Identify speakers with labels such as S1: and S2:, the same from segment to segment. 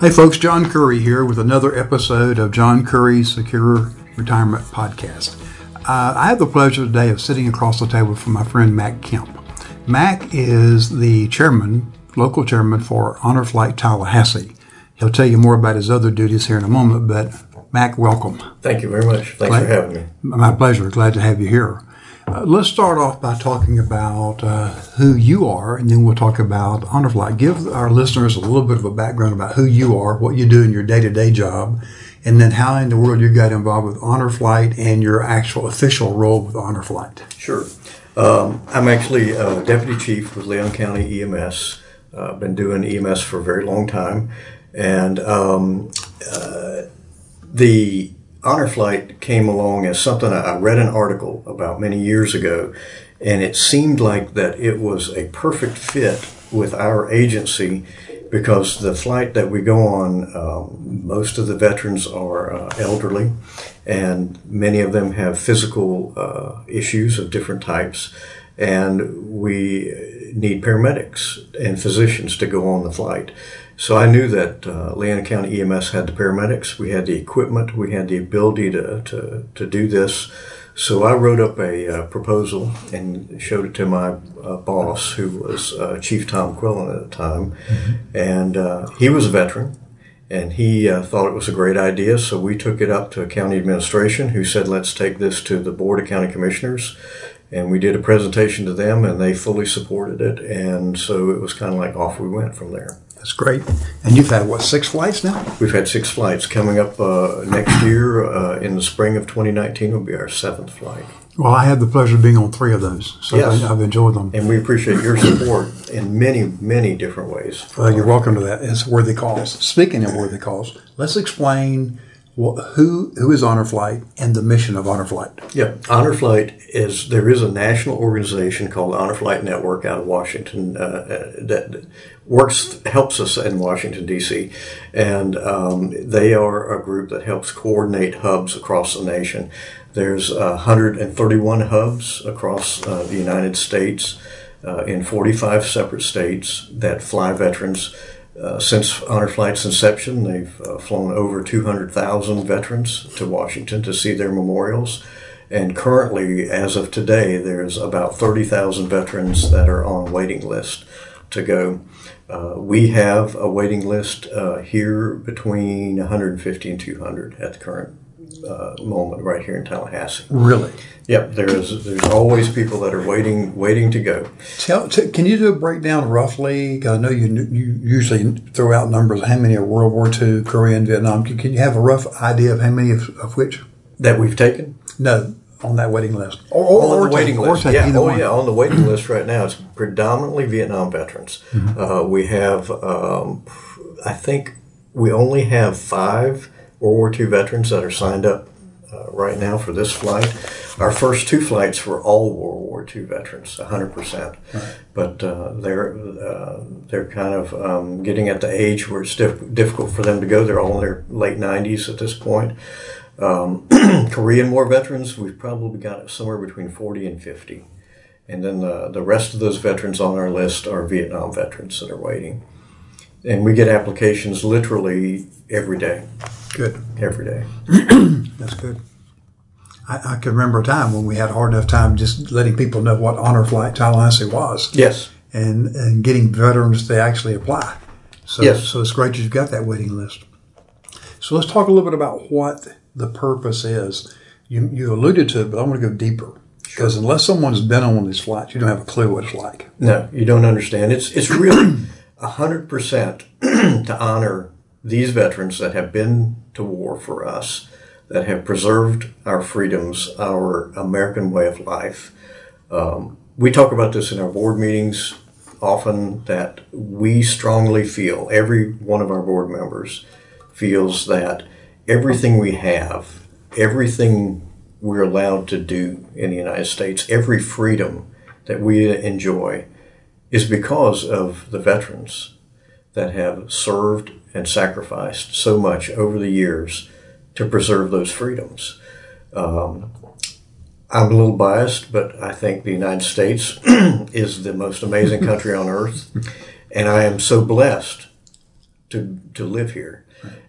S1: Hey folks, John Curry here with another episode of John Curry's Secure Retirement Podcast. Uh, I have the pleasure today of sitting across the table from my friend Mac Kemp. Mac is the chairman, local chairman for Honor Flight Tallahassee. He'll tell you more about his other duties here in a moment, but Mac, welcome.
S2: Thank you very much. Thanks
S1: Glad-
S2: for having me.
S1: My pleasure. Glad to have you here. Uh, let's start off by talking about uh, who you are, and then we'll talk about Honor Flight. Give our listeners a little bit of a background about who you are, what you do in your day to day job, and then how in the world you got involved with Honor Flight and your actual official role with Honor Flight.
S2: Sure. Um, I'm actually uh, deputy chief with Leon County EMS. Uh, been doing EMS for a very long time, and um, uh, the honor flight came along as something I read an article about many years ago, and it seemed like that it was a perfect fit with our agency because the flight that we go on, um, most of the veterans are uh, elderly, and many of them have physical uh, issues of different types, and we need paramedics and physicians to go on the flight. So I knew that uh, Leon County EMS had the paramedics, we had the equipment, we had the ability to, to, to do this. So I wrote up a uh, proposal and showed it to my uh, boss, who was uh, Chief Tom Quillen at the time, and uh, he was a veteran, and he uh, thought it was a great idea. So we took it up to county administration, who said, "Let's take this to the board of county commissioners." And we did a presentation to them, and they fully supported it. And so it was kind of like off we went from there.
S1: That's great. And you've had, what, six flights now?
S2: We've had six flights coming up uh, next year. Uh, in the spring of 2019 will be our seventh flight.
S1: Well, I had the pleasure of being on three of those, so
S2: Yes.
S1: I've enjoyed them.
S2: And we appreciate your support in many, many different ways.
S1: Well, you're welcome to that. It's a worthy cause. Speaking of worthy cause, let's explain wh- who who is Honor Flight and the mission of Honor Flight.
S2: Yeah, Honor Flight is there is a national organization called Honor Flight Network out of Washington uh, uh, that works helps us in Washington D.C. and um, they are a group that helps coordinate hubs across the nation. There's uh, 131 hubs across uh, the United States uh, in 45 separate states that fly veterans. Uh, since Honor Flight's inception, they've uh, flown over 200,000 veterans to Washington to see their memorials. And currently, as of today, there's about 30,000 veterans that are on waiting list to go. Uh, we have a waiting list uh, here between 150 and 200 at the current uh, moment, right here in Tallahassee.
S1: Really?
S2: Yep, there's there's always people that are waiting waiting to go.
S1: Tell, t- can you do a breakdown roughly? 'Cause I know you you usually throw out numbers. How many are World War II, Korean, Vietnam? Can, can you have a rough idea of how many of, of which?
S2: That we've taken
S1: No, on that waiting list. Or, or,
S2: on
S1: or
S2: the waiting
S1: take-
S2: list.
S1: take
S2: Yeah, oh
S1: one.
S2: yeah, on the waiting list right now, it's predominantly Vietnam veterans.
S1: Mm-hmm.
S2: Uh, we have, um, I think, we only have five World War II veterans that are signed up uh, right now for this flight. Our first two flights were all World War II veterans, hundred percent. But uh, they're uh, they're kind of um, getting at the age where it's diff- difficult for them to go. They're all in their late nineties at this point. Um, Korean War veterans, we've probably got somewhere between 40 and 50. And then the, the rest of those veterans on our list are Vietnam veterans that are waiting. And we get applications literally every day,
S1: Good.
S2: every day.
S1: That's good. I, I can remember a time when we had a hard enough time just letting people know what Honor Flight Tallahassee was
S2: Yes.
S1: and, and getting veterans to actually apply. So,
S2: Yes.
S1: so it's great that you've got that waiting list. So let's talk a little bit about what the purpose is. You, you alluded to it, but I want to go deeper. Because unless someone's been on one of these flights, you don't have a clue what it's like.
S2: No, you don't understand. It's it's really hundred percent to honor these veterans that have been to war for us, that have preserved our freedoms, our American way of life. Um, we talk about this in our board meetings often. That we strongly feel every one of our board members feels that everything we have, everything we're allowed to do in the United States, every freedom that we enjoy is because of the veterans that have served and sacrificed so much over the years to preserve those freedoms. Um, I'm a little biased, but I think the United States is the most amazing country on earth, and I am so blessed to, to live here.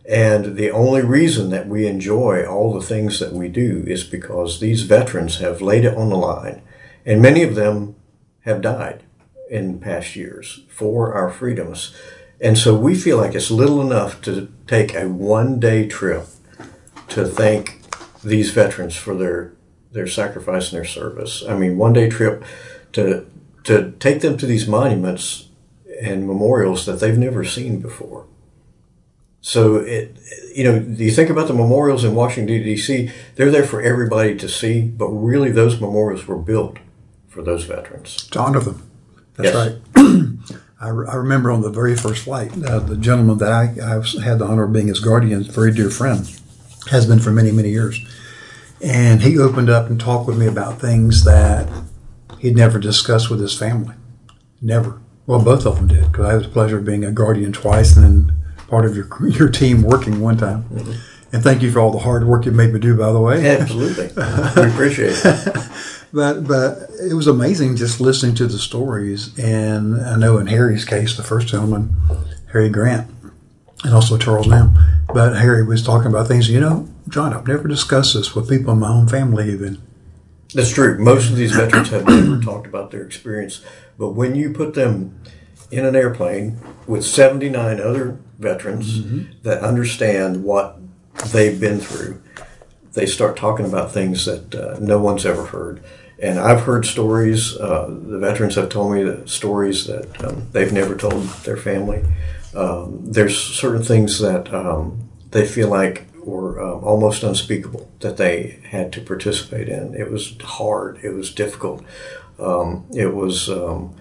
S2: And the only reason that we enjoy all the things that we do is because these veterans have laid it on the line. And many of them have died in past years for our freedoms. And so we feel like it's little enough to take a one day trip to thank these veterans for their, their sacrifice and their service. I mean, one day trip to, to take them to these monuments and memorials that they've never seen before. So it, you know, you think about the memorials in Washington D.C. They're there for everybody to see, but really those memorials were built for those veterans
S1: to honor them. That's
S2: Yes.
S1: right. I, re- I remember on the very first flight, uh, the gentleman that I, I had the honor of being his guardian, very dear friend, has been for many, many years. And he opened up and talked with me about things that he'd never discussed with his family. Never. Well, both of them did, because I had the pleasure of being a guardian twice and then part of your, your team working one time. Mm-hmm. And thank you for all the hard work you made me do, by the way.
S2: Absolutely, we appreciate it.
S1: But but it was amazing just listening to the stories, and I know in Harry's case, the first gentleman, Harry Grant, and also Charles Lamb. But Harry was talking about things. You know, John, I've never discussed this with people in my own family, even.
S2: That's true. Most of these veterans have never talked about their experience, but when you put them in an airplane with 79 other veterans that understand what they've been through, they start talking about things that uh, no one's ever heard. And I've heard stories, uh, the veterans have told me that stories that um, they've never told their family. Um, there's certain things that um, they feel like were um, almost unspeakable that they had to participate in. It was hard. It was difficult. Um, it was, um,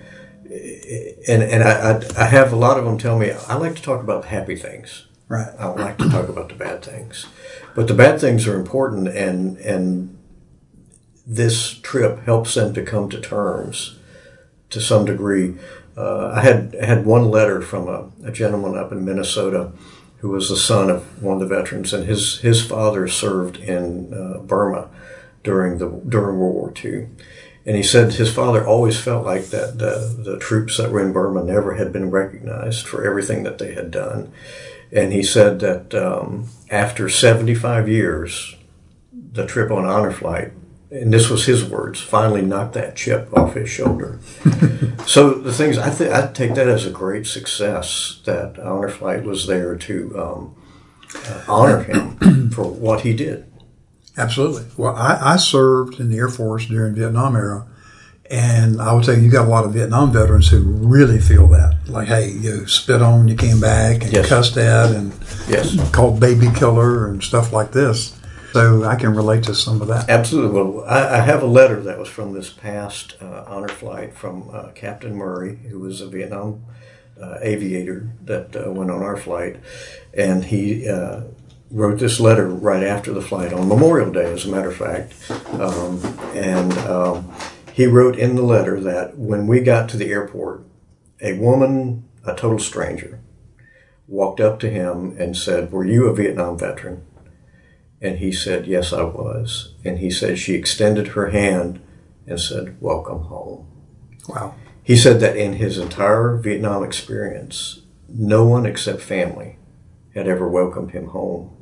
S2: and and I, I I have a lot of them tell me I like to talk about happy things.
S1: Right.
S2: I don't like to talk about the bad things, but the bad things are important, and and this trip helps them to come to terms to some degree. Uh, I had had one letter from a, a gentleman up in Minnesota who was the son of one of the veterans, and his his father served in uh, Burma during the during World War II. And he said his father always felt like that the, the troops that were in Burma never had been recognized for everything that they had done. And he said that um, after 75 years, the trip on honor flight, and this was his words, finally knocked that chip off his shoulder. so the things I think I take that as a great success that honor flight was there to um, uh, honor him for what he did.
S1: Absolutely. Well, I, I served in the Air Force during Vietnam era, and I would say you got a lot of Vietnam veterans who really feel that. Like, hey, you spit on, you came back, and
S2: Yes.
S1: cussed at, and
S2: Yes.
S1: called baby killer and stuff like this. So I can relate to some of that.
S2: Absolutely. Well, I, I have a letter that was from this past uh, honor flight from uh, Captain Murray, who was a Vietnam uh, aviator that uh, went on our flight, and he uh, wrote this letter right after the flight on Memorial Day, as a matter of fact. Um, and um, he wrote in the letter that when we got to the airport, a woman, a total stranger, walked up to him and said, "Were you a Vietnam veteran?" And he said, Yes, I was. And he said, She extended her hand and said, Welcome home.
S1: Wow.
S2: He said that in his entire Vietnam experience, no one except family had ever welcomed him home.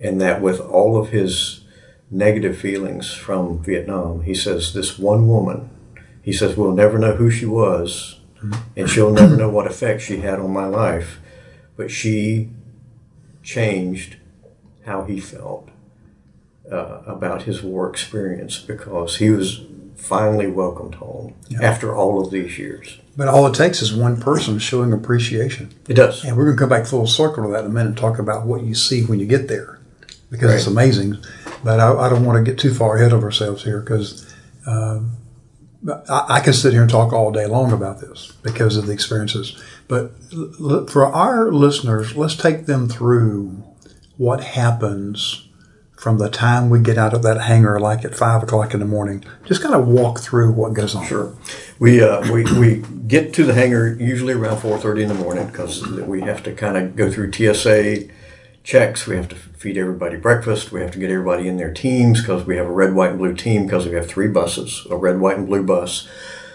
S2: And that with all of his negative feelings from Vietnam, he says, This one woman, he says, We'll never know who she was, and she'll never know what effect she had on my life, but she changed how he felt uh, about his war experience because he was finally welcomed home after all of these years.
S1: But all it takes is one person showing appreciation.
S2: It does.
S1: And we're going to come back full circle to that in a minute and talk about what you see when you get there because it's amazing. But I, I don't want to get too far ahead of ourselves here because um, I, I can sit here and talk all day long about this because of the experiences. But l- for our listeners, let's take them through what happens from the time we get out of that hangar, like at five o'clock in the morning. Just kind of walk through what goes on.
S2: Sure. We, uh, we, we get to the hangar usually around 4.30 in the morning because we have to kind of go through TSA checks. We have to feed everybody breakfast. We have to get everybody in their teams because we have a red, white, and blue team because we have three buses, a red, white, and blue bus.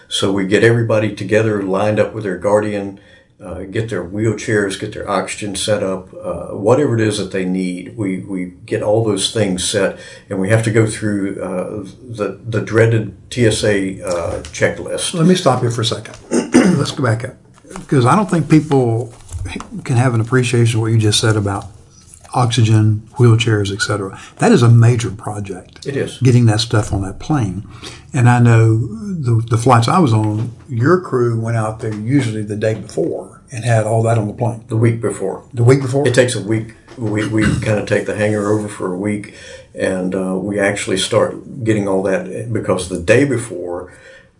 S2: So we get everybody together, lined up with their guardian, uh, get their wheelchairs, get their oxygen set up, uh, whatever it is that they need. We, we get all those things set, and we have to go through uh, the the dreaded TSA uh, checklist.
S1: Let me stop you for a second. Let's go back up because I don't think people can have an appreciation of what you just said about oxygen, wheelchairs, etc. That is a major project.
S2: It is.
S1: getting that stuff on that plane. And I know the, the flights I was on, your crew went out there usually the day before and had all that on the plane.
S2: The week before.
S1: The week before?
S2: It takes a week. We, we kind of take the hangar over for a week, and uh, we actually start getting all that because the day before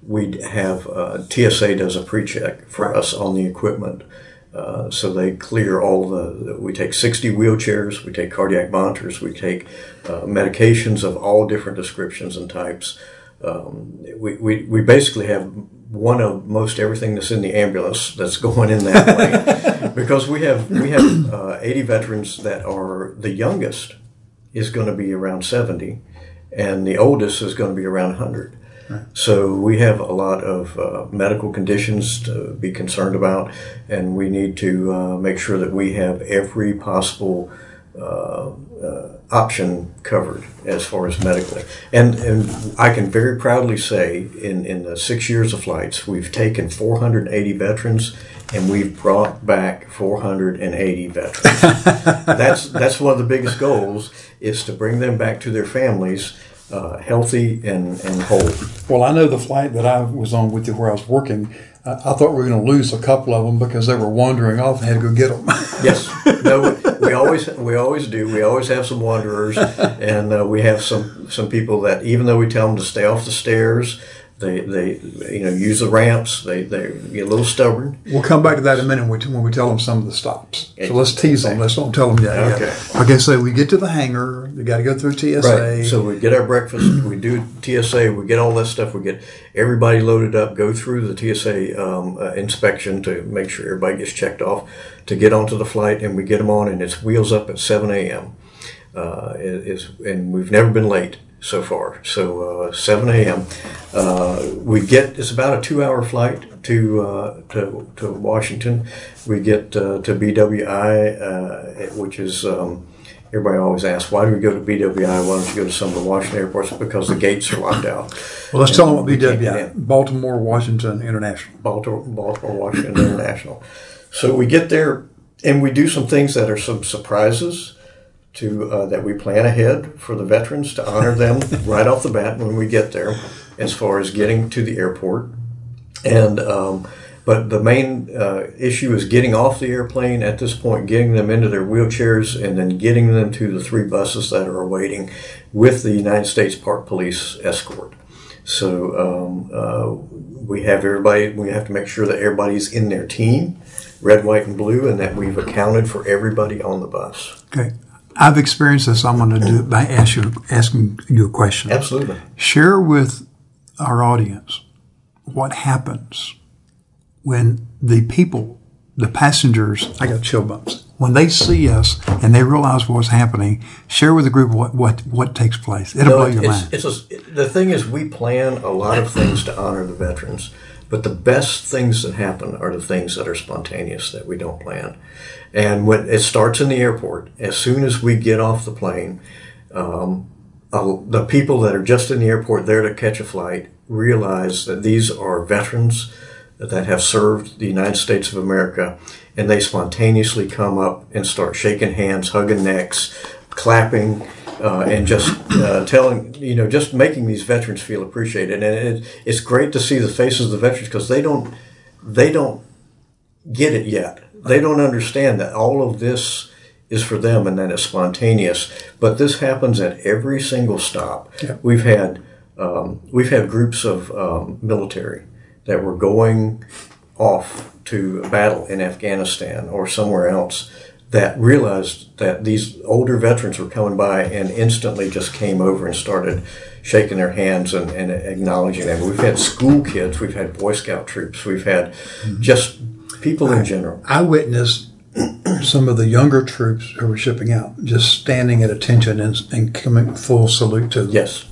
S2: we'd have uh, TSA does a pre-check for us on the equipment. Uh, so they clear all the. We take 60 wheelchairs, we take cardiac monitors, we take uh, medications of all different descriptions and types. Um, we, we, we basically have one of most everything that's in the ambulance that's going in that way because we have we have uh, 80 veterans that are the youngest is going to be around 70 and the oldest is going to be around 100 so we have a lot of uh, medical conditions to be concerned about, and we need to uh, make sure that we have every possible uh, uh option covered as far as medical. And, and I can very proudly say, in, in the six years of flights, we've taken 480 veterans and we've brought back 480 veterans. that's that's one of the biggest goals is to bring them back to their families uh, healthy and, and whole.
S1: Well, I know the flight that I was on with you where I was working, uh, I thought we were going to lose a couple of them because they were wandering off and had to go get them.
S2: yes, no, we, we, always we always do. We always have some wanderers, and uh, we have some some people that even though we tell them to stay off the stairs, they, they you know use the ramps. They they get a little stubborn.
S1: We'll come back to that in a minute when we tell them some of the stops. So let's tease them. Let's don't tell them yet. Okay. Yet. Okay. So we get to the hangar. We got to go through TSA.
S2: Right. So we get our breakfast. we do TSA. We get all that stuff. We get everybody loaded up. Go through the TSA um, uh, inspection to make sure everybody gets checked off. To get onto the flight, and we get them on, and it's wheels up at 7 a.m. Uh, is and we've never been late so far. So uh, 7 a.m. Uh, we get it's about a two-hour flight to uh, to, to Washington. We get uh, to BWI, uh, which is um, everybody always asks why do we go to BWI? Why don't you go to some of the Washington airports? Because the gates are locked out.
S1: Well, let's and tell them what BWI Baltimore Washington International.
S2: Baltimore, Baltimore Washington International. So we get there and we do some things that are some surprises to uh, that we plan ahead for the veterans to honor them right off the bat when we get there, as far as getting to the airport. And um, but the main uh, issue is getting off the airplane at this point, getting them into their wheelchairs, and then getting them to the three buses that are awaiting with the United States Park Police escort. So um, uh, we have everybody. We have to make sure that everybody's in their team, red, white, and blue, and that we've accounted for everybody on the bus.
S1: Okay. I've experienced this. I'm going to do it by ask you, asking you a question.
S2: Absolutely.
S1: Share with our audience what happens when the people, the passengers, I got chill bumps, when they see us and they realize what's happening, share with the group what, what, what takes place. It'll no, blow your
S2: it's,
S1: mind.
S2: It's a, the thing is, we plan a lot of things to honor the veterans, but the best things that happen are the things that are spontaneous that we don't plan. And when it starts in the airport, as soon as we get off the plane, um, uh, the people that are just in the airport there to catch a flight realize that these are veterans that have served the United States of America, and they spontaneously come up and start shaking hands, hugging necks, clapping, uh, and just uh, telling, you know, just making these veterans feel appreciated. And it, it's great to see the faces of the veterans because they don't, they don't get it yet they don't understand that all of this is for them and that it's spontaneous. But this happens at every single stop. Yeah. We've had um, we've had groups of um, military that were going off to battle in Afghanistan or somewhere else that realized that these older veterans were coming by and instantly just came over and started shaking their hands and, and acknowledging them. We've had school kids, we've had Boy Scout troops, we've had mm-hmm. just people in general.
S1: I witnessed some of the younger troops who were shipping out just standing at attention and, and coming full salute to them.
S2: Yes.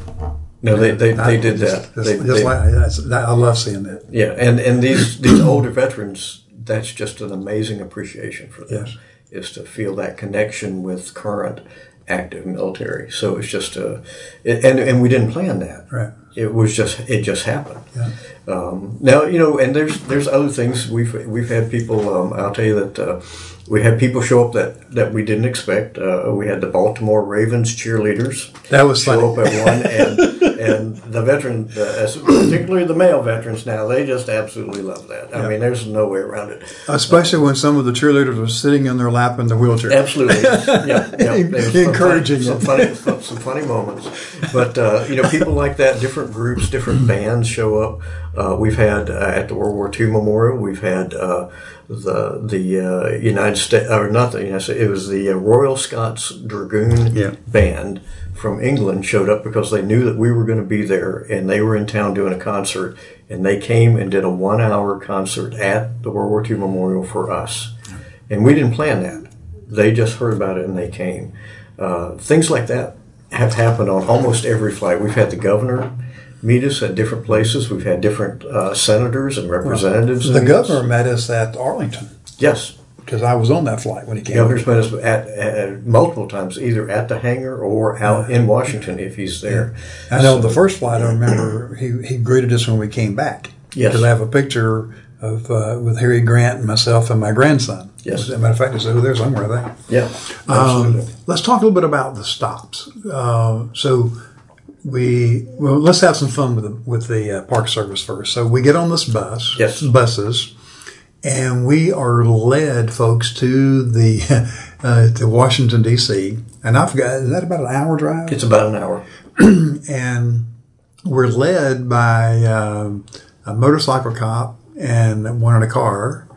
S2: No, they, they, they did that.
S1: Just, they, just they, like, I love seeing that.
S2: Yeah, and, and these, these older veterans that's just an amazing appreciation for them.
S1: Yes.
S2: Is to feel that connection with current active military. So it's just a, it, and and we didn't plan that.
S1: Right.
S2: It was just it just happened.
S1: Yeah.
S2: Um, now you know, and there's there's other things we've we've had people. Um, I'll tell you that uh, we had people show up that that we didn't expect. Uh, we had the Baltimore Ravens cheerleaders
S1: That was
S2: show
S1: funny.
S2: up at one, and and the veteran, uh, particularly the male veterans now, they just absolutely love that. I
S1: Yeah.
S2: mean, there's no way around it.
S1: Especially when some of the cheerleaders were sitting in their lap in the wheelchair.
S2: Absolutely, yeah, yeah. There's some
S1: Encouraging
S2: funny, some funny, some funny moments. But uh, you know, people like that. Different groups, different bands show up. Uh, we've had uh, at the World War II Memorial. We've had uh, the the uh, United States, or not the United States. It was the uh, Royal Scots Dragoon
S1: Yeah.
S2: band from England showed up because they knew that we were going to be there, and they were in town doing a concert, and they came and did a one hour concert at the World War II Memorial for us, and we didn't plan that. They just heard about it and they came. Uh, things like that have happened on almost every flight. We've had the governor meet us at different places. We've had different uh, senators and representatives.
S1: The governor
S2: us.
S1: met us at Arlington
S2: yes,
S1: because I was on that flight when he came.
S2: governor's met us at, at multiple times, either at the hangar or out in Washington if he's there.
S1: I know the first flight. I remember he, he greeted us when we came back.
S2: Yes.
S1: Because I have a picture of uh, with Harry Grant and myself and my grandson.
S2: Yes.
S1: As a matter of fact, it's over there somewhere. There.
S2: Yeah,
S1: Um,
S2: absolutely.
S1: let's talk a little bit about the stops. Uh, so we well, let's have some fun with the with the uh, Park Service first. So we get on this bus,
S2: Yes.
S1: buses, and we are led, folks, to the uh, to Washington D.C. And I forgot is that about an hour drive?
S2: it's about an hour.
S1: and we're led by um, a motorcycle cop and one in a car.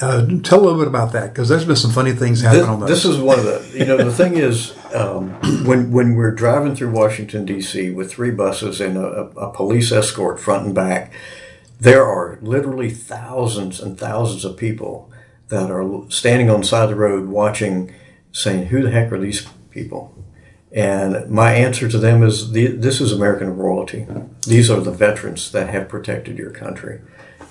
S1: Uh, tell a little bit about that because there's been some funny things happen
S2: This,
S1: on those.
S2: this is one of the you know the thing is um, when when we're driving through Washington D.C. with three buses and a, a police escort front and back, there are literally thousands and thousands of people that are standing on the side of the road watching, saying, "Who the heck are these people?" And my answer to them is, the, "This is American royalty. These are the veterans that have protected your country."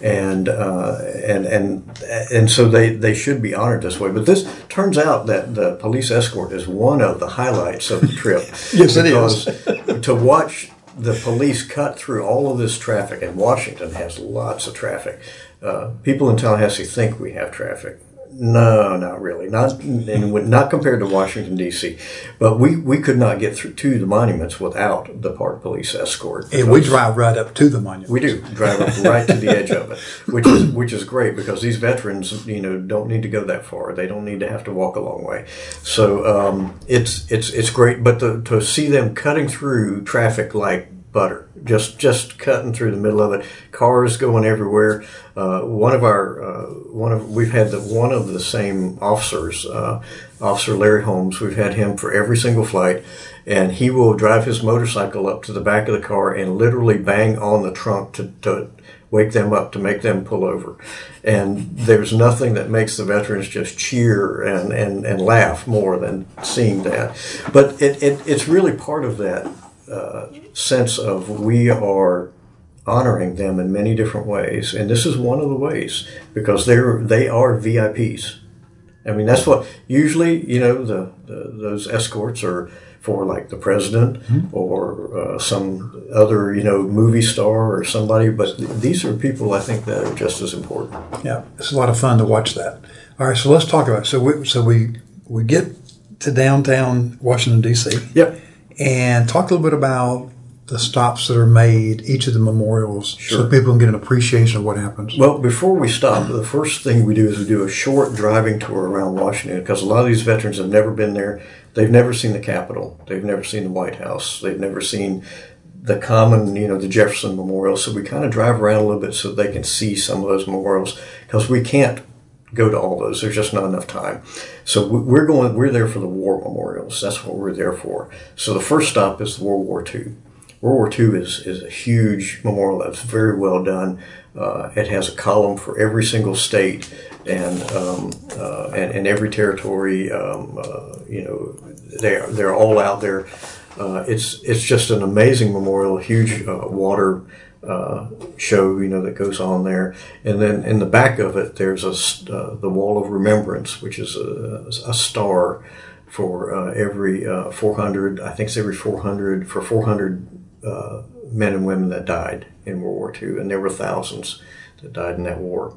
S2: And uh, and and and so they, they should be honored this way. But this turns out that the police escort is one of the highlights of the trip.
S1: Yes, it is.
S2: To watch the police cut through all of this traffic, and Washington has lots of traffic. Uh, people in Tallahassee think we have traffic. No, not really. Not and not compared to Washington D.C. But we, we could not get through to the monuments without the park police escort.
S1: and we drive right up to the monument.
S2: we do drive up right to the edge of it, which is which is great because these veterans, you know, don't need to go that far. They don't need to have to walk a long way. So um, it's it's it's great. But to, to see them cutting through traffic like butter, just just cutting through the middle of it, cars going everywhere. Uh, one of our uh, one of we've had the one of the same officers, uh, Officer Larry Holmes. We've had him for every single flight and he will drive his motorcycle up to the back of the car and literally bang on the trunk to, to wake them up to make them pull over. And there's nothing that makes the veterans just cheer and, and, and laugh more than seeing that. But it, it, it's really part of that uh, sense of we are honoring them in many different ways. And this is one of the ways because they're, they are VIPs. I mean, that's what usually, you know, the, the those escorts are for like the president or uh, some other, you know, movie star or somebody. But th- these are people I think that are just as important.
S1: Yeah, it's a lot of fun to watch that. All right, so let's talk about it. So we so we we get to downtown Washington D.C.
S2: Yep.
S1: And talk a little bit about the stops that are made, each of the memorials, so people can get an appreciation of what happens.
S2: Well, before we stop, the first thing we do is we do a short driving tour around Washington because a lot of these veterans have never been there. They've never seen the Capitol. They've never seen the White House. They've never seen the common, you know, the Jefferson Memorial. So we kind of drive around a little bit so they can see some of those memorials because we can't go to all those. There's just not enough time. So we- we're going. We're there for the war memorials. That's what we're there for. So the first stop is World War II. World War II is, is a huge memorial that's very well done. Uh, it has a column for every single state and um, uh, and, and every territory. Um, uh, you know, they're they're all out there. Uh, it's it's just an amazing memorial, huge uh, water uh, show, you know, that goes on there. And then in the back of it, there's a, uh, the Wall of Remembrance, which is a, a star for uh, every uh, 400, I think it's every 400, for 400 uh, men and women that died in World War II. And there were thousands that died in that war.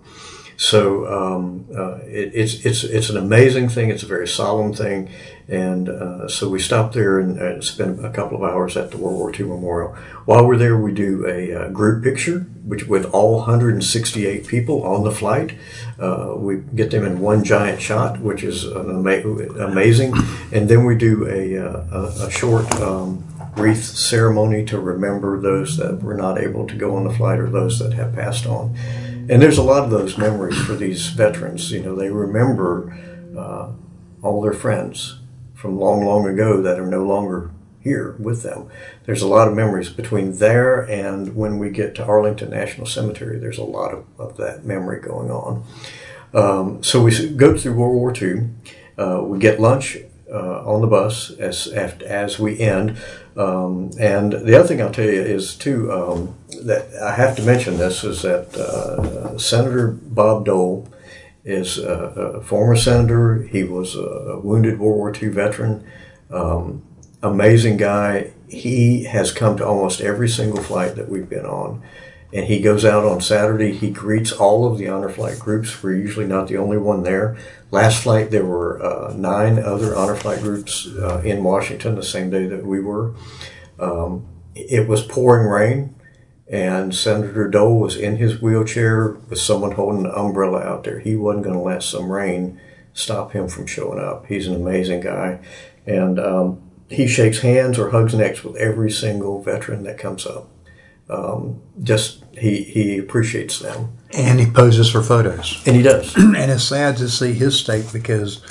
S2: So um, uh, it, it's it's it's an amazing thing. It's a very solemn thing, and uh, so we stopped there and, and spent a couple of hours at the World War II Memorial. While we're there, we do a, a group picture, which with all 168 people on the flight. Uh, we get them in one giant shot, which is ama- amazing, and then we do a a, a short. Um, wreath ceremony to remember those that were not able to go on the flight or those that have passed on. And there's a lot of those memories for these veterans. You know, they remember uh, all their friends from long, long ago that are no longer here with them. There's a lot of memories between there and when we get to Arlington National Cemetery. There's a lot of, of that memory going on. Um, so we go through World War II. Uh, we get lunch uh, on the bus as as we end. Um, and the other thing I'll tell you is too um, I have to mention this is that uh, Senator Bob Dole is a, a, former senator. He was a wounded World War II veteran. Um, amazing guy. He has come to almost every single flight that we've been on and he goes out on Saturday. He greets all of the honor flight groups. We're usually not the only one there. Last flight, there were uh, nine other honor flight groups uh, in Washington the same day that we were. Um, it was pouring rain, and Senator Dole was in his wheelchair with someone holding an umbrella out there. He wasn't going to let some rain stop him from showing up. He's an amazing guy, and um, he shakes hands or hugs necks with every single veteran that comes up um, just he he appreciates them.
S1: And he poses for photos.
S2: And he does.
S1: and it's sad to see his state because,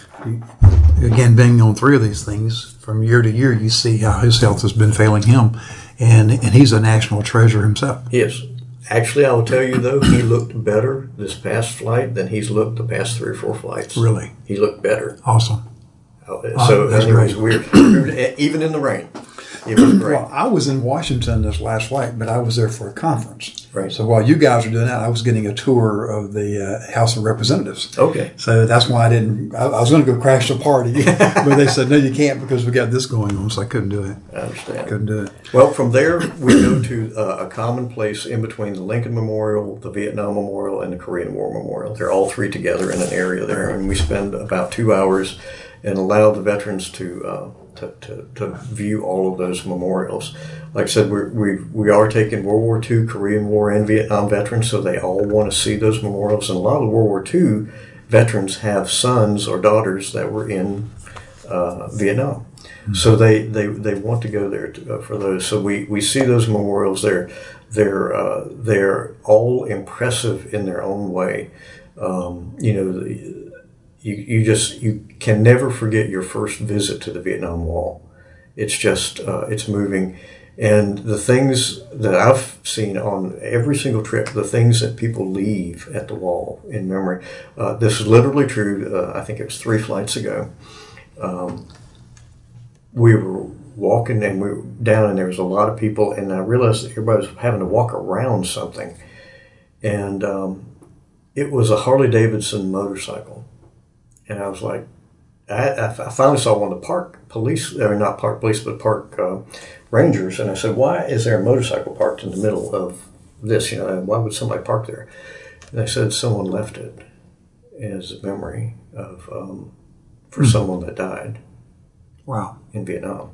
S1: again, being on three of these things from year to year, you see how his health has been failing him, and and he's a national treasure himself.
S2: Yes. Actually, I will tell you though, he looked better this past flight than he's looked the past three or four flights.
S1: Really,
S2: he looked better.
S1: Awesome.
S2: Oh, uh, so, oh, anyways, we're even in the rain. It was great.
S1: Well, I was in Washington this last flight, but I was there for a conference.
S2: Right.
S1: So while you guys were doing that, I was getting a tour of the uh, House of Representatives.
S2: Okay.
S1: So that's why I didn't. I, I was going to go crash the party, but they said no, you can't because we got this going on. So I couldn't do it.
S2: I understand.
S1: Couldn't do it.
S2: Well, from there we go to uh, a common place in between the Lincoln Memorial, the Vietnam Memorial, and the Korean War Memorial. They're all three together in an area there, and we spend about two hours and allow the veterans to. Uh, to, to, to view all of those memorials. Like I said, we're, we we are taking World War II, Korean War, and Vietnam veterans, so they all want to see those memorials. And a lot of the World War II veterans have sons or daughters that were in uh, Vietnam. Mm-hmm. So they, they, they want to go there to, uh, for those. So we, we see those memorials there. They're, uh, they're all impressive in their own way. Um, you know, the, you, you just you can never forget your first visit to the Vietnam Wall. It's just uh, it's moving, and the things that I've seen on every single trip, the things that people leave at the wall in memory. Uh, this is literally true. Uh, I think it was three flights ago. Um, we were walking and we were down, and there was a lot of people, and I realized that everybody was having to walk around something, and um, it was a Harley Davidson motorcycle and I was like, I, I finally saw one of the park police, or not park police, but park uh, rangers, and I said, "Why is there a motorcycle parked in the middle of this? You know, why would somebody park there?" And they said someone left it as a memory of um, for mm someone that died.
S1: Wow,
S2: in Vietnam.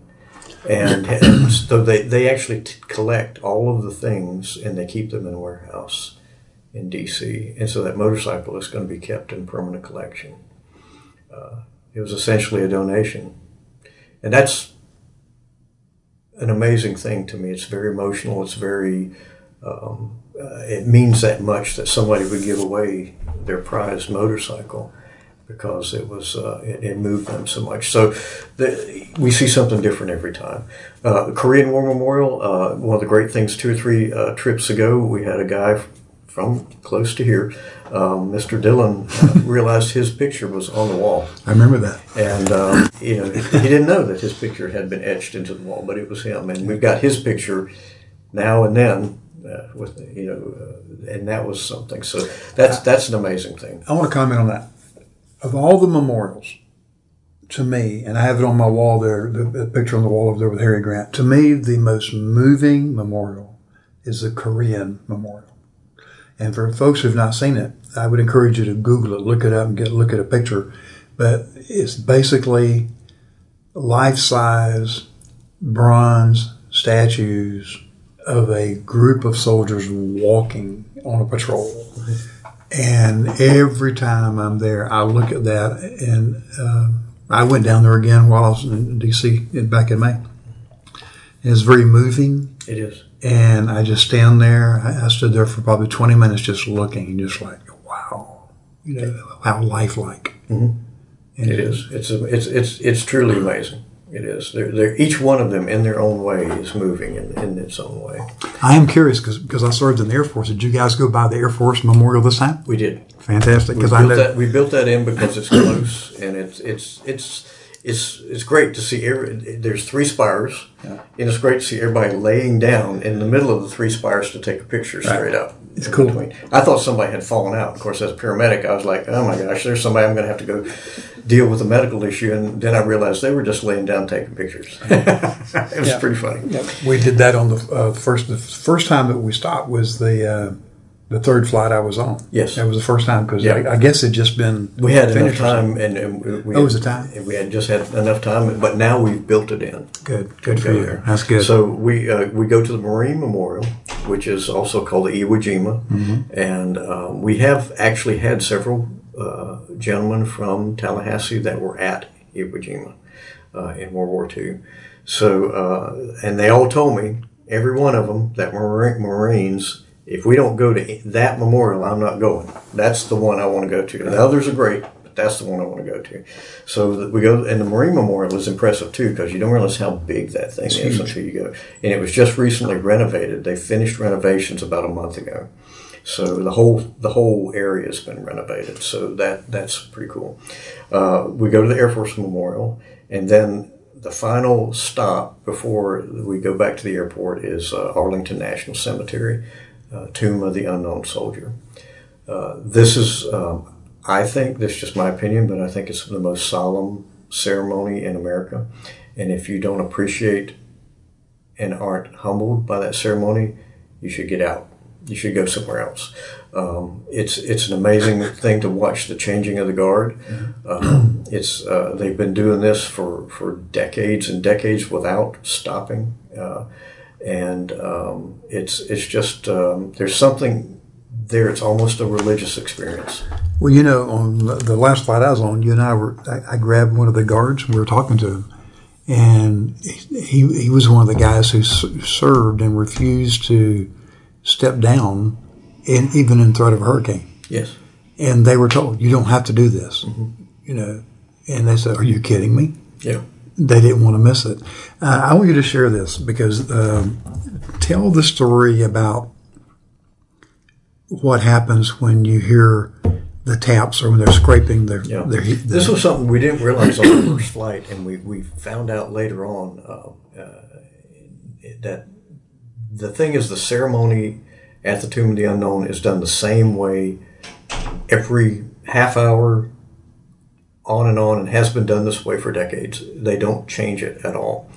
S2: And, and so they, they actually t- collect all of the things and they keep them in a warehouse in DC. And so that motorcycle is going to be kept in permanent collection uh, it was essentially a donation. And that's an amazing thing to me. It's very emotional. It's very, um, uh, it means that much that somebody would give away their prized motorcycle because it was uh, it, it, moved them so much. So the, we see something different every time. Uh, Korean War Memorial. Uh, one of the great things, two or three uh, trips ago, we had a guy from close to here um, Mr. Dillon uh, realized his picture was on the wall.
S1: I remember that.
S2: And, um, you know, he didn't know that his picture had been etched into the wall, but it was him. And we've got his picture now and then uh, with you know, uh, and that was something. So that's that's an amazing thing.
S1: I want to comment on that. Of all the memorials, to me, and I have it on my wall there, the, the picture on the wall over there with Harry Grant. To me, the most moving memorial is the Korean memorial. And for folks who've not seen it, I would encourage you to Google it, look it up, and get look at a picture. But it's basically life-size bronze statues of a group of soldiers walking on a patrol. And every time I'm there, I look at that, and uh, I went down there again while I was in D.C. back in May. It's very moving.
S2: It is.
S1: And I just stand there. I, I stood there for probably 20 minutes just looking and just like, wow, you know, how lifelike.
S2: Mm-hmm. It is. It's, a, it's, it's, it's truly amazing. It is. They're, they're, each one of them, in their own way, is moving in, in its own way.
S1: I am curious because I served in the Air Force. Did you guys go by the Air Force Memorial this time?
S2: We did.
S1: Fantastic.
S2: Because I know that, we built that in because it's close and it's it's it's it's it's great to see. Every, there's three spires, yeah. and it's great to see everybody laying down in the middle of the three spires to take a picture straight up.
S1: It's cool.
S2: Between. I thought somebody had fallen out. Of course, as a paramedic, I was like, "Oh my gosh, there's somebody I'm going to have to go deal with a medical issue." And then I realized they were just laying down taking pictures. it was
S1: yeah.
S2: pretty funny.
S1: Yeah. We did that on the uh, first. The first time that we stopped was the. Uh, the third flight I was on.
S2: Yes,
S1: that was the first time because I, I, guess it just been.
S2: We had enough time, and, and we.
S1: Oh, was the time?
S2: We had just had enough time, but now we've built it in.
S1: Good, good for you. There. That's good.
S2: So we uh, we go to the Marine Memorial, which is also called the Iwo Jima, mm-hmm. and um, we have actually had several uh, gentlemen from Tallahassee that were at Iwo Jima uh, in World War II. So, uh, and they all told me, every one of them, that were Marines if we don't go to that memorial, I'm not going. That's the one I want to go to. The others are great, but that's the one I want to go to. So we go, and the Marine Memorial is impressive too because you don't realize how big that thing it's is huge. until you go. And it was just recently renovated. They finished renovations about a month ago. So the whole the whole area has been renovated. So that that's pretty cool. Uh, we go to the Air Force Memorial, and then the final stop before we go back to the airport is uh, Arlington National Cemetery Tomb of the Unknown Soldier. Uh, this is, um, I think, this is just my opinion, but I think it's the most solemn ceremony in America. And if you don't appreciate and aren't humbled by that ceremony, you should get out. You should go somewhere else. Um, it's it's an amazing thing to watch the changing of the guard. Um, it's uh, they've been doing this for, for decades and decades without stopping. Uh, and um, it's it's just um, there's something there. It's almost a religious experience.
S1: Well, you know, on the last flight I was on, you and I were I, I grabbed one of the guards and we were talking to him, and he he was one of the guys who served and refused to step down, in, even in threat of a hurricane.
S2: Yes,
S1: and they were told you don't have to do this, mm-hmm. you know, and they said, "Are you kidding me?"
S2: Yeah
S1: they didn't want to miss it. Uh, I want you to share this because um, tell the story about what happens when you hear the taps or when they're scraping their.
S2: Yeah.
S1: their,
S2: their this was something we didn't realize on the first flight, and we, we found out later on uh, uh, that the thing is the ceremony at the Tomb of the Unknown is done the same way every half hour on and on and has been done this way for decades. They don't change it at all,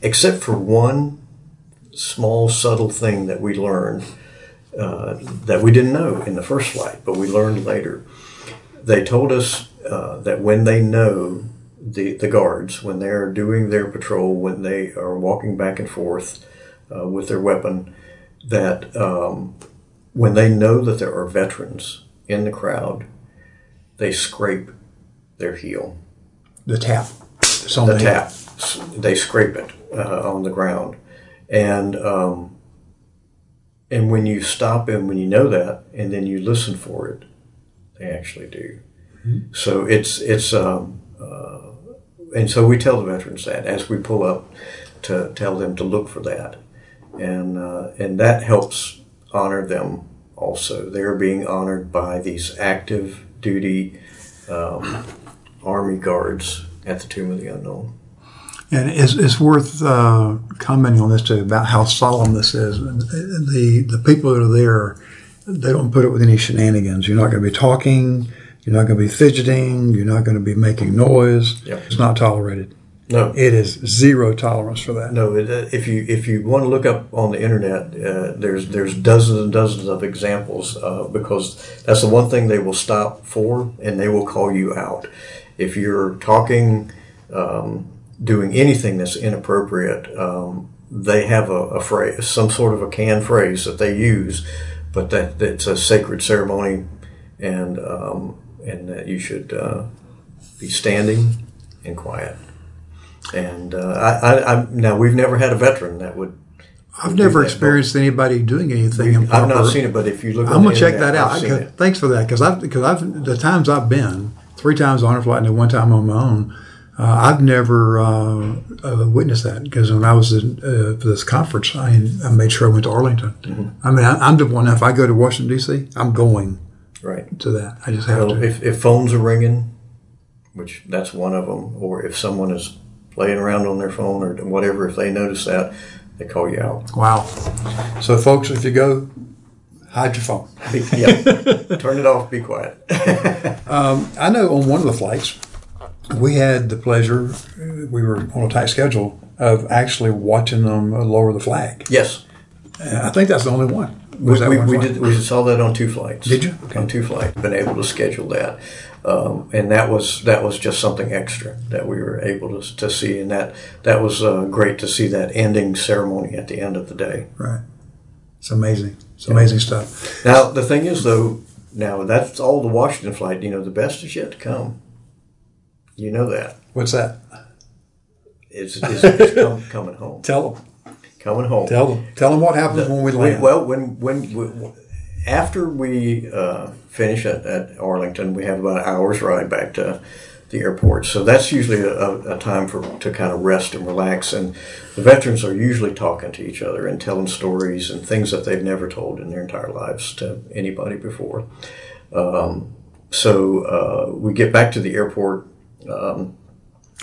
S2: except for one small, subtle thing that we learned uh, that we didn't know in the first flight, but we learned later. They told us uh, that when they know the, the guards, when they're doing their patrol, when they are walking back and forth uh, with their weapon, that um, when they know that there are veterans in the crowd, they scrape their heel.
S1: The tap.
S2: the, the tap. They scrape it uh, on the ground, and um, and when you stop and when you know that, and then you listen for it, they actually do. Mm-hmm. So it's it's um, uh, and so we tell the veterans that as we pull up to tell them to look for that, and uh, and that helps honor them also. They're being honored by these active duty um, Army guards at the Tomb of the Unknown.
S1: And it's, it's worth uh, commenting on this too about how solemn this is. The the people that are there, they don't put it with any shenanigans. You're not going to be talking. You're not going to be fidgeting. You're not going to be making noise.
S2: Yep.
S1: It's not tolerated.
S2: No,
S1: It is zero tolerance for that.
S2: No, it, uh, if you if you want to look up on the internet, uh, there's there's dozens and dozens of examples uh, because that's the one thing they will stop for, and they will call you out if you're talking, um, doing anything that's inappropriate. Um, they have a, a phrase, some sort of a canned phrase that they use, but that that's a sacred ceremony, and um, and that you should uh, be standing and quiet. And uh, I, I, I, now we've never had a veteran that would.
S1: I've never experienced anybody doing anything improper.
S2: I've not seen it, but if you look,
S1: I'm gonna check that out.
S2: I've seen
S1: I-
S2: it.
S1: thanks for that because I've because I've the times I've been three times on a flight and then one time on my own. Uh, I've never uh, uh, witnessed that because when I was in, uh, for this conference, I, I made sure I went to Arlington.
S2: Mm-hmm.
S1: I mean, I, I'm the one. If I go to Washington D.C., I'm going
S2: Right.
S1: to that. I just have
S2: Well,
S1: to.
S2: if, if phones are ringing, which that's one of them, or if someone is playing around on their phone or whatever, if they notice that, they call you out.
S1: Wow. So, folks, if you go, hide your phone.
S2: Be, yeah, turn it off. Be quiet.
S1: I know on one of the flights, we had the pleasure, uh, we were on a tight schedule, of actually watching them uh, lower the flag.
S2: yes,
S1: And I think that's the only one.
S2: we,
S1: Was that
S2: we,
S1: one
S2: we did. We saw that on two flights.
S1: Did you? Okay.
S2: On two flights, been able to schedule that, um, and that was that was just something extra that we were able to, to see, and that that was uh, great to see that ending ceremony at the end of the day.
S1: Right. It's amazing. It's amazing stuff.
S2: Now the thing is, though, now that's all the Washington flight. You know, the best is yet to come. You know that
S1: What's that?
S2: it's, it's, it's come, coming home,
S1: Tell them.
S2: coming home.
S1: Tell them. Tell them what happens when we land.
S2: well, when when, when after we uh, finish at, at Arlington, we have about an hour's ride back to the airport. So that's usually a, a time for to kind of rest and relax. And the veterans are usually talking to each other and telling stories and things that they've never told in their entire lives to anybody before. Um, so uh, we get back to the airport. Um,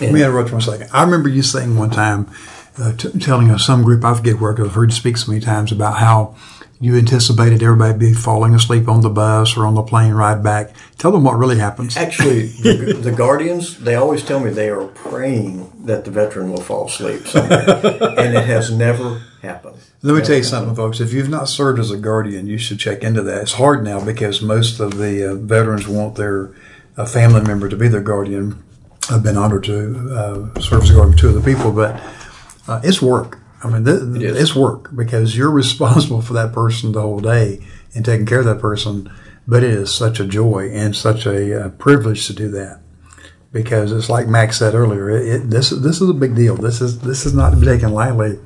S1: Let me interrupt one second. I remember you saying one time, uh, t- telling us some group, I forget where, I've heard you speak so many times about how you anticipated everybody be falling asleep on the bus or on the plane ride back. Tell them what really happens.
S2: Actually, the, the guardians, they always tell me they are praying that the veteran will fall asleep and it has never happened.
S1: Let me tell you something, folks. If you've not served as a guardian, you should check into that. It's hard now because most of the uh, veterans want their uh, family member to be their guardian. I've been honored to uh, serve as a guardian two other people, but uh, it's work. I mean, th-
S2: It
S1: it's work because you're responsible for that person the whole day and taking care of that person. But it is such a joy and such a uh, privilege to do that because it's like Max said earlier. It, it, this this is a big deal. This is this is not to be taken lightly,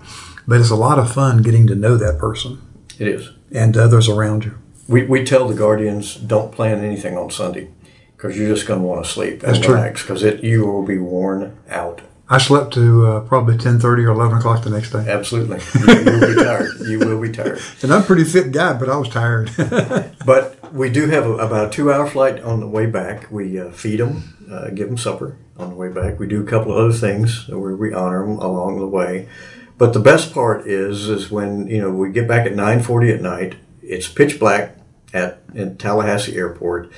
S1: but it's a lot of fun getting to know that person
S2: It is.
S1: and others around you.
S2: We, we tell the guardians don't plan anything on Sunday because you're just going to want to sleep and
S1: That's
S2: relax because it you will be worn out.
S1: I slept to uh, probably ten thirty or eleven o'clock the next day,
S2: Absolutely. You will be tired. You will be tired.
S1: and I'm a pretty fit guy, but I was tired.
S2: But we do have a, about a two hour flight on the way back. We uh, feed them, uh, give them supper on the way back. We do a couple of other things where we honor them along the way. But the best part is is when you know we get back at nine forty at night. It's pitch black at in Tallahassee Airport,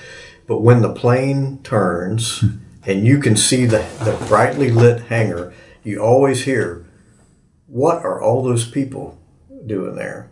S2: but when the plane turns and you can see the the brightly lit hangar, you always hear, "What are all those people doing there?"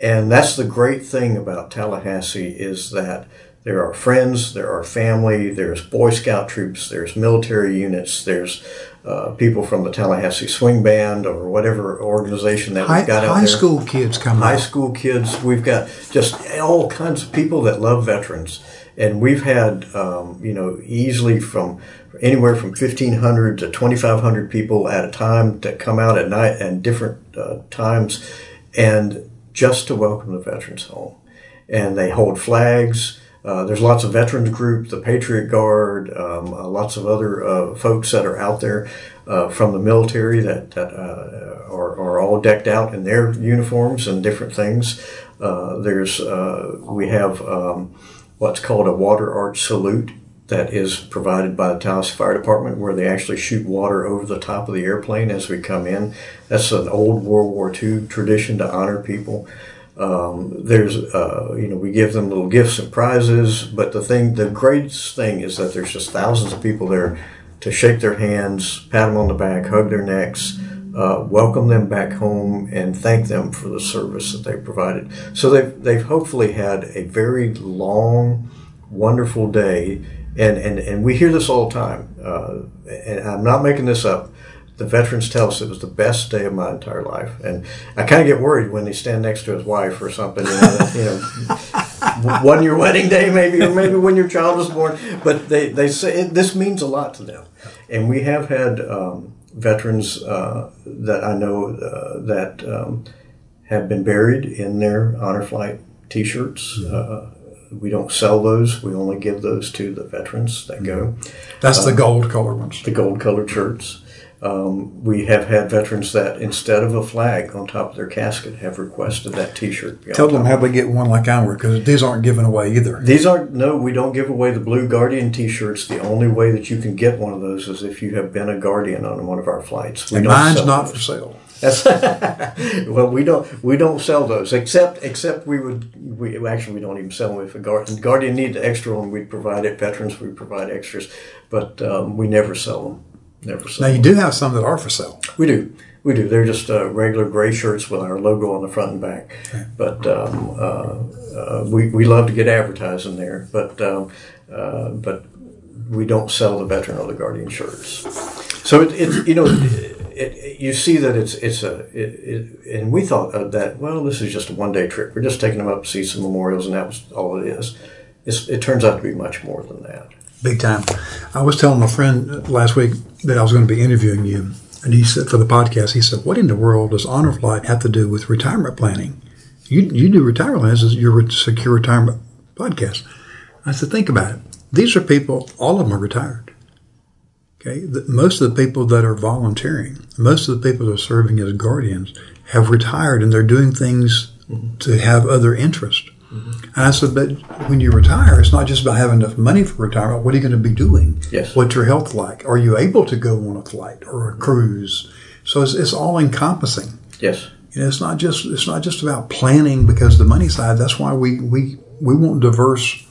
S2: And that's the great thing about Tallahassee is that there are friends, there are family, there's Boy Scout troops, there's military units, there's uh, people from the Tallahassee Swing Band or whatever organization that
S1: high
S2: we've got out
S1: high
S2: there.
S1: school kids come
S2: High
S1: out.
S2: school kids. We've got just all kinds of people that love veterans. And we've had, um, you know, easily from anywhere from 1,500 to 2,500 people at a time that come out at night and different uh, times and just to welcome the veterans home. And they hold flags. Uh, there's lots of veterans groups, the Patriot Guard, um, uh, lots of other uh, folks that are out there uh, from the military that, that uh, are, are all decked out in their uniforms and different things. There's we have um, what's called a water arch salute that is provided by the Tallahassee Fire Department, where they actually shoot water over the top of the airplane as we come in. That's an old World War II tradition to honor people. Um, there's, uh, you know, we give them little gifts and prizes, but the thing, the greatest thing is that there's just thousands of people there to shake their hands, pat them on the back, hug their necks, uh, welcome them back home, and thank them for the service that they provided. So they've they've hopefully had a very long, wonderful day, and and and we hear this all the time. Uh, and I'm not making this up. The veterans tell us it was the best day of my entire life, and I kind of get worried when they stand next to his wife or something. You know, you know your wedding day, maybe, or maybe when your child was born. But they, they say this means a lot to them. And we have had um, veterans uh, that I know uh, that um, have been buried in their honor flight T-shirts. Uh, we don't sell those. We only give those to the veterans that go.
S1: That's the gold color ones.
S2: The gold colored shirts. Um, we have had veterans that instead of a flag on top of their casket have requested that T-shirt.
S1: Tell them how they get one like ours because these aren't given away either.
S2: These aren't. No, we don't give away the Blue Guardian T-shirts. The only way that you can get one of those is if you have been a Guardian on one of our flights.
S1: We and mine's not those. for sale.
S2: That's well, we don't we don't sell those except except we would we actually we don't even sell them if a guardian guardian needed extra one we provide it veterans we provide extras, but um, we never sell them. Never
S1: Now you do have some that are for sale.
S2: We do. We do. They're just uh, regular gray shirts with our logo on the front and back. Okay. But um, uh, uh, we, we love to get advertising there. But um, uh, but we don't sell the veteran or the guardian shirts. So it, it's you know it, it, you see that it's it's a and we thought that well this is just a one day trip. We're just taking them up to see some memorials and that was all it is. It's, it turns out to be much more than that.
S1: Big time. I was telling a friend last week that I was going to be interviewing you, and he said for the podcast, he said, "What in the world does Honor Flight have to do with retirement planning? You you do retirement plans as your secure retirement podcast." I said, "Think about it. These are people. All of them are retired. Okay, the, most of the people that are volunteering, most of the people that are serving as guardians, have retired, and they're doing things mm-hmm. to have other interests." Mm-hmm. And I said, but when you retire, it's not just about having enough money for retirement. What are you going to be doing?
S2: Yes.
S1: What's your health like? Are you able to go on a flight or a cruise? So it's, it's all encompassing.
S2: Yes.
S1: You know, it's not just it's not just about planning because the money side. That's why we we we want diverse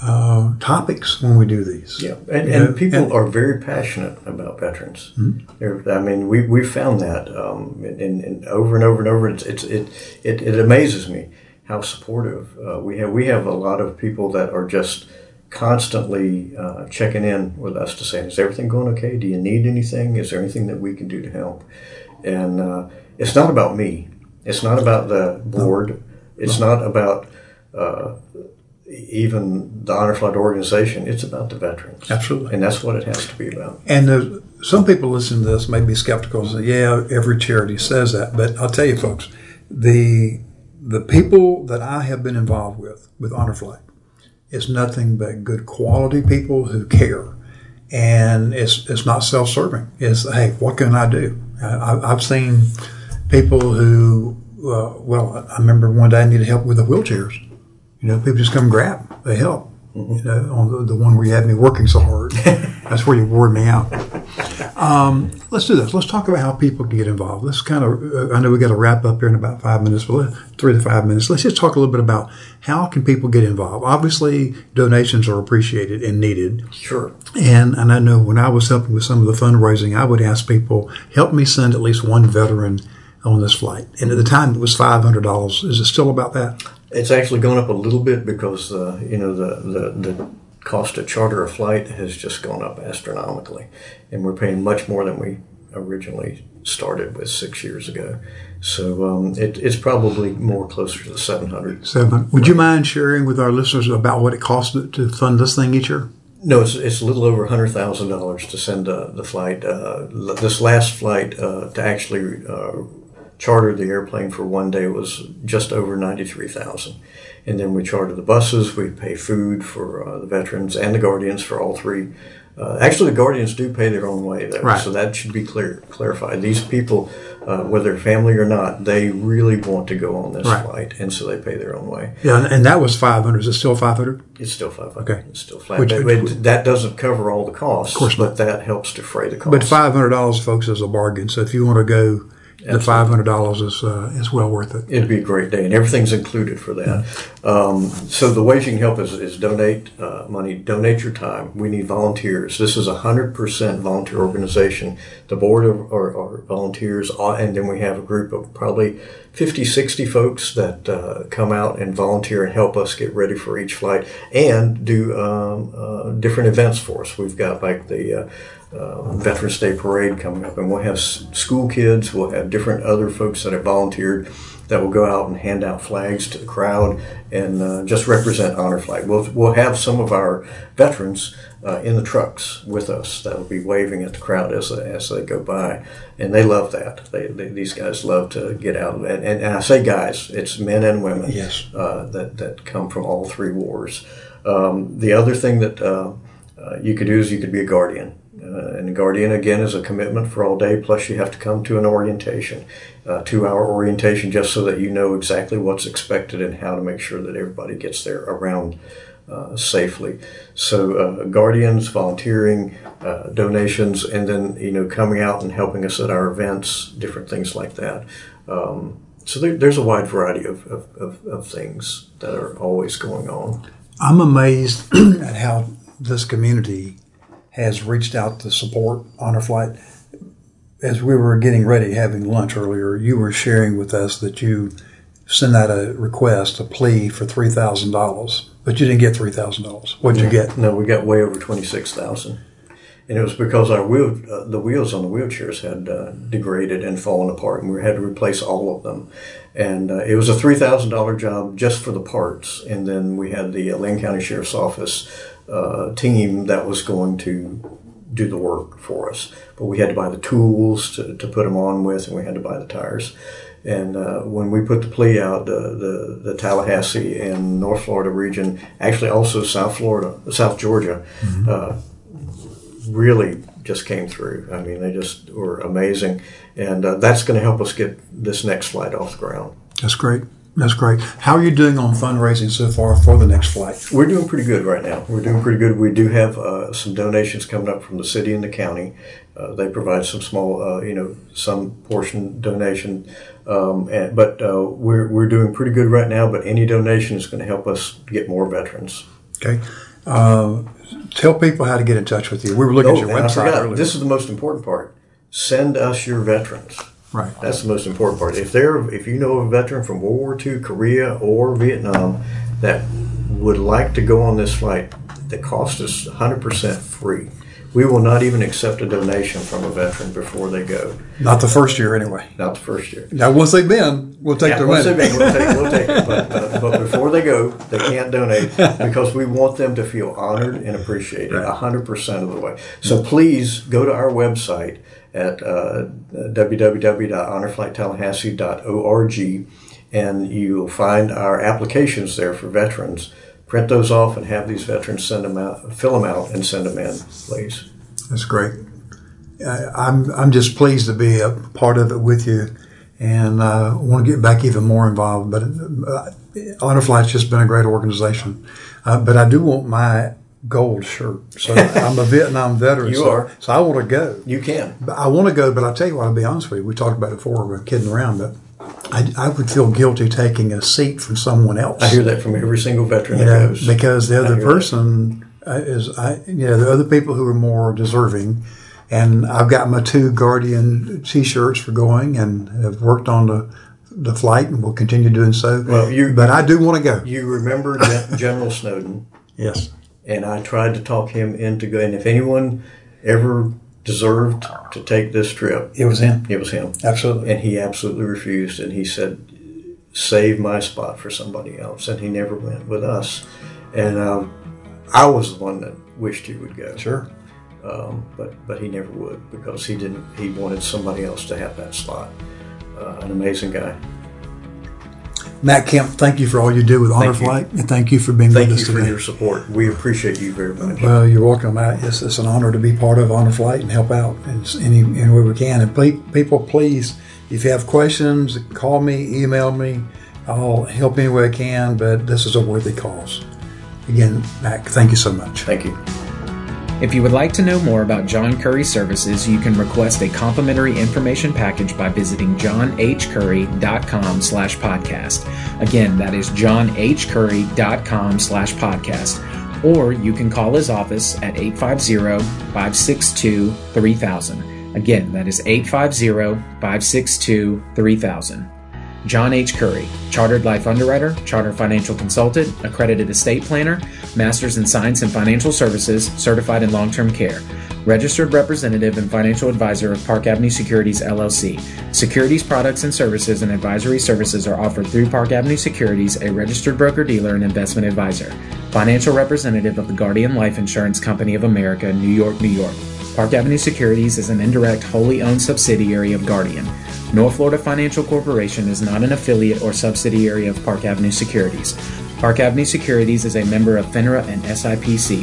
S1: uh, topics when we do these.
S2: Yeah, and, and people and, are very passionate about veterans. Mm-hmm. I mean, we we found that um, and, and, over and over and over. It's, it's it, it it amazes me how supportive uh, we have. We have a lot of people that are just constantly uh, checking in with us to say, "Is everything going okay? Do you need anything? Is there anything that we can do to help?" And uh, it's not about me. It's not about the board. It's not about uh, even the Honor Flight organization. It's about the veterans.
S1: Absolutely,
S2: and that's what it has to be about.
S1: And some people listen to this may be skeptical and say, "Yeah, every charity says that," but I'll tell you, folks, the the people that I have been involved with, with Honor Flight, is nothing but good quality people who care. And it's, it's not self serving. It's, hey, what can I do? I, have seen people who, uh, well, I remember one day I needed help with the wheelchairs. You know, people just come grab, they help. Mm-hmm. You know, on the, the, one where you had me working so hard. That's where you wore me out. Um, let's do this. Let's talk about how people can get involved. Let's kind of, uh, I know we got to wrap up here in about five minutes, but three to five minutes. Let's just talk a little bit about how can people get involved. Obviously, donations are appreciated and needed.
S2: Sure.
S1: And, and I know when I was helping with some of the fundraising, I would ask people, help me send at least one veteran on this flight. And at the time, it was $500. Is it still about that?
S2: It's actually gone up a little bit because uh, you know the, the the cost to charter a flight has just gone up astronomically, and we're paying much more than we originally started with six years ago. So um, it, it's probably more closer to the seven hundred.
S1: Seven. Would you mind sharing with our listeners about what it costs to fund this thing each year?
S2: No, it's, it's a little over hundred thousand dollars to send uh, the flight. Uh, this last flight uh, to actually uh, chartered the airplane for one day was just over 93,000. And then we charter the buses, we pay food for uh, the veterans and the guardians for all three Uh, actually, the guardians do pay their own way, though,
S1: Right.
S2: so that should be clear clarified. These people, uh, whether family or not, they really want to go on this
S1: Right.
S2: flight, and so they pay their own way.
S1: Yeah, and, that was 500. Is it still 500?
S2: It's still five hundred.
S1: Okay.
S2: It's still flat.
S1: Which-
S2: But-
S1: which-
S2: but that doesn't cover all the costs. Of
S1: course
S2: but that helps defray the cost.
S1: But $500, folks, is a bargain. So if you want to go, the $500 is uh, is well worth it.
S2: It'd be a great day, and everything's included for that. Um, so the ways you can help is, is donate uh, money, donate your time. We need volunteers. This is a hundred percent volunteer organization. The board are, volunteers, uh, and then we have a group of probably 50, 60 folks that uh, come out and volunteer and help us get ready for each flight and do um, uh, different events for us. We've got like the uh, Veterans Day Parade coming up, and we'll have school kids, we'll have different other folks that have volunteered that will go out and hand out flags to the crowd and uh, just represent Honor Flight. We'll, we'll have some of our veterans uh, in the trucks with us that will be waving at the crowd as they, as they go by, and they love that. They, they, these guys love to get out, and, and, and I say guys, it's men and women
S1: Yes.
S2: uh, that that come from all three wars. Um, the other thing that uh, uh, you could do is you could be a guardian. Uh, and guardian again is a commitment for all day. Plus, you have to come to an orientation, uh, two-hour orientation, just so that you know exactly what's expected and how to make sure that everybody gets there around uh, safely. So, uh, guardians, volunteering, uh, donations, and then you know coming out and helping us at our events, different things like that. Um, so there, there's a wide variety of, of, of, of things that are always going on.
S1: I'm amazed at how this community has reached out to support Honor Flight. As we were getting ready, having lunch earlier, you were sharing with us that you sent out a request, a plea for three thousand dollars, but you didn't get three thousand dollars. What'd you get?
S2: No, we got way over twenty six thousand, and it was because our wheel, uh, the wheels on the wheelchairs had uh, degraded and fallen apart, and we had to replace all of them. And uh, it was a three thousand dollar job just for the parts, and then we had the Leon County Sheriff's Office uh, team that was going to do the work for us. But we had to buy the tools to, to put them on with, and we had to buy the tires. And uh, when we put the plea out, the, the, the Tallahassee and North Florida region, actually also South Florida, South Georgia, uh, really just came through. I mean, they just were amazing. And uh, that's going to help us get this next flight off the ground.
S1: That's great. That's great. How are you doing on fundraising so far for the next flight?
S2: We're doing pretty good right now. We're doing pretty good. We do have uh, some donations coming up from the city and the county. Uh, they provide some small, uh, you know, some portion donation, um, and, but uh, we're we're doing pretty good right now. But any donation is going to help us get more veterans.
S1: Okay. Uh, tell people how to get in touch with you. We were looking at your website
S2: forgot, this is the most important part. Send us your veterans.
S1: Right.
S2: That's the most important part. If they're if you know a veteran from World War II, Korea, or Vietnam that would like to go on this flight, the cost is 100% free. We will not even accept a donation from a veteran before they go.
S1: Not the first year, anyway.
S2: Not the first year.
S1: Now, once they've been, we'll take
S2: Yeah,
S1: their
S2: once
S1: money.
S2: they've been, we'll take, we'll take it. But, but, but before they go, they can't donate because we want them to feel honored and appreciated
S1: Right.
S2: 100% of the way. So please go to our website at uh, www.honorflighttallahassee.org and you'll find our applications there for veterans. Print those off and have these veterans send them out, fill them out, and send them in, please.
S1: That's great. I- I'm I'm just pleased to be a part of it with you, and uh, want to get back even more involved. But uh, Honor Flight's just been a great organization. Uh, but I do want my gold shirt. So I'm a Vietnam veteran.
S2: You
S1: so,
S2: are.
S1: So I want to go.
S2: You can.
S1: But I want to go, but I'll tell you what, I'll be honest with you. We talked about it before, we are kidding around, but I, I would feel guilty taking a seat from someone else.
S2: I hear that from every single veteran
S1: you
S2: that
S1: know,
S2: goes.
S1: because the other person uh, is, I, you know, the other people who are more deserving. And I've got my two Guardian T-shirts for going, and have worked on the the flight, and will continue doing so.
S2: Well, you-
S1: but I do want to go.
S2: You remember General Snowden?
S1: Yes,
S2: and I tried to talk him into going. If anyone ever deserved to take this trip,
S1: it was him.
S2: it was him,
S1: Absolutely.
S2: and he absolutely refused. And he said, "Save my spot for somebody else," and he never went with us. And um, I was the one that wished he would go,
S1: Sure.
S2: um, but but he never would because he didn't. He wanted somebody else to have that slot. Uh, an amazing guy.
S1: Matt Kemp, thank you for all you do with Honor
S2: Thank you.
S1: Flight, and thank you for being
S2: Thank
S1: with
S2: you
S1: us
S2: for
S1: today.
S2: your support. We appreciate you very much.
S1: Well, you're welcome. Matt. It's, it's an honor to be part of Honor Flight and help out in any, any way we can. And ple- people, please, if you have questions, call me, email me. I'll help any way I can, but this is a worthy cause. Again, Mac, thank you so much.
S2: Thank you.
S3: If you would like to know more about John Curry services, you can request a complimentary information package by visiting johnhcurry.com slash podcast. Again, that is johnhcurry.com slash podcast. Or you can call his office at 850-562-3000. Again, that is 850-562-3000. John H. Curry, Chartered Life Underwriter, Chartered Financial Consultant, Accredited Estate Planner, Masters in Science and Financial Services, Certified in Long Term Care, Registered Representative and Financial Advisor of Park Avenue Securities LLC. Securities products and services and advisory services are offered through Park Avenue Securities, a registered broker dealer and investment advisor. Financial representative of the Guardian Life Insurance Company of America, New York, New York. Park Avenue Securities is an indirect, wholly owned subsidiary of Guardian. North Florida Financial Corporation is not an affiliate or subsidiary of Park Avenue Securities. Park Avenue Securities is a member of FINRA and SIPC.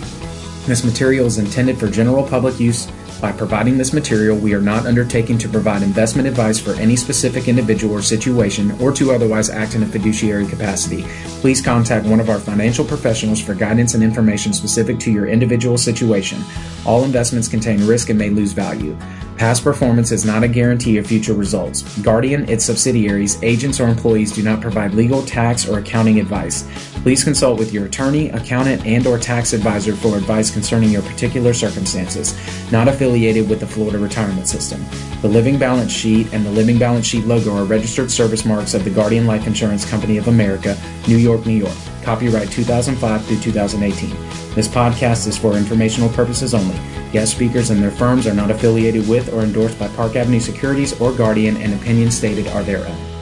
S3: This material is intended for general public use. By providing this material, we are not undertaking to provide investment advice for any specific individual or situation or to otherwise act in a fiduciary capacity. Please contact one of our financial professionals for guidance and information specific to your individual situation. All investments contain risk and may lose value. Past performance is not a guarantee of future results. Guardian, its subsidiaries, agents, or employees do not provide legal, tax, or accounting advice. Please consult with your attorney, accountant, and or tax advisor for advice concerning your particular circumstances. Not affiliated with the Florida Retirement System. The Living Balance Sheet and the Living Balance Sheet logo are registered service marks of the Guardian Life Insurance Company of America, New York, New York. Copyright 2005 through 2018. This podcast is for informational purposes only. Guest speakers and their firms are not affiliated with or endorsed by Park Avenue Securities or Guardian, and opinions stated are their own.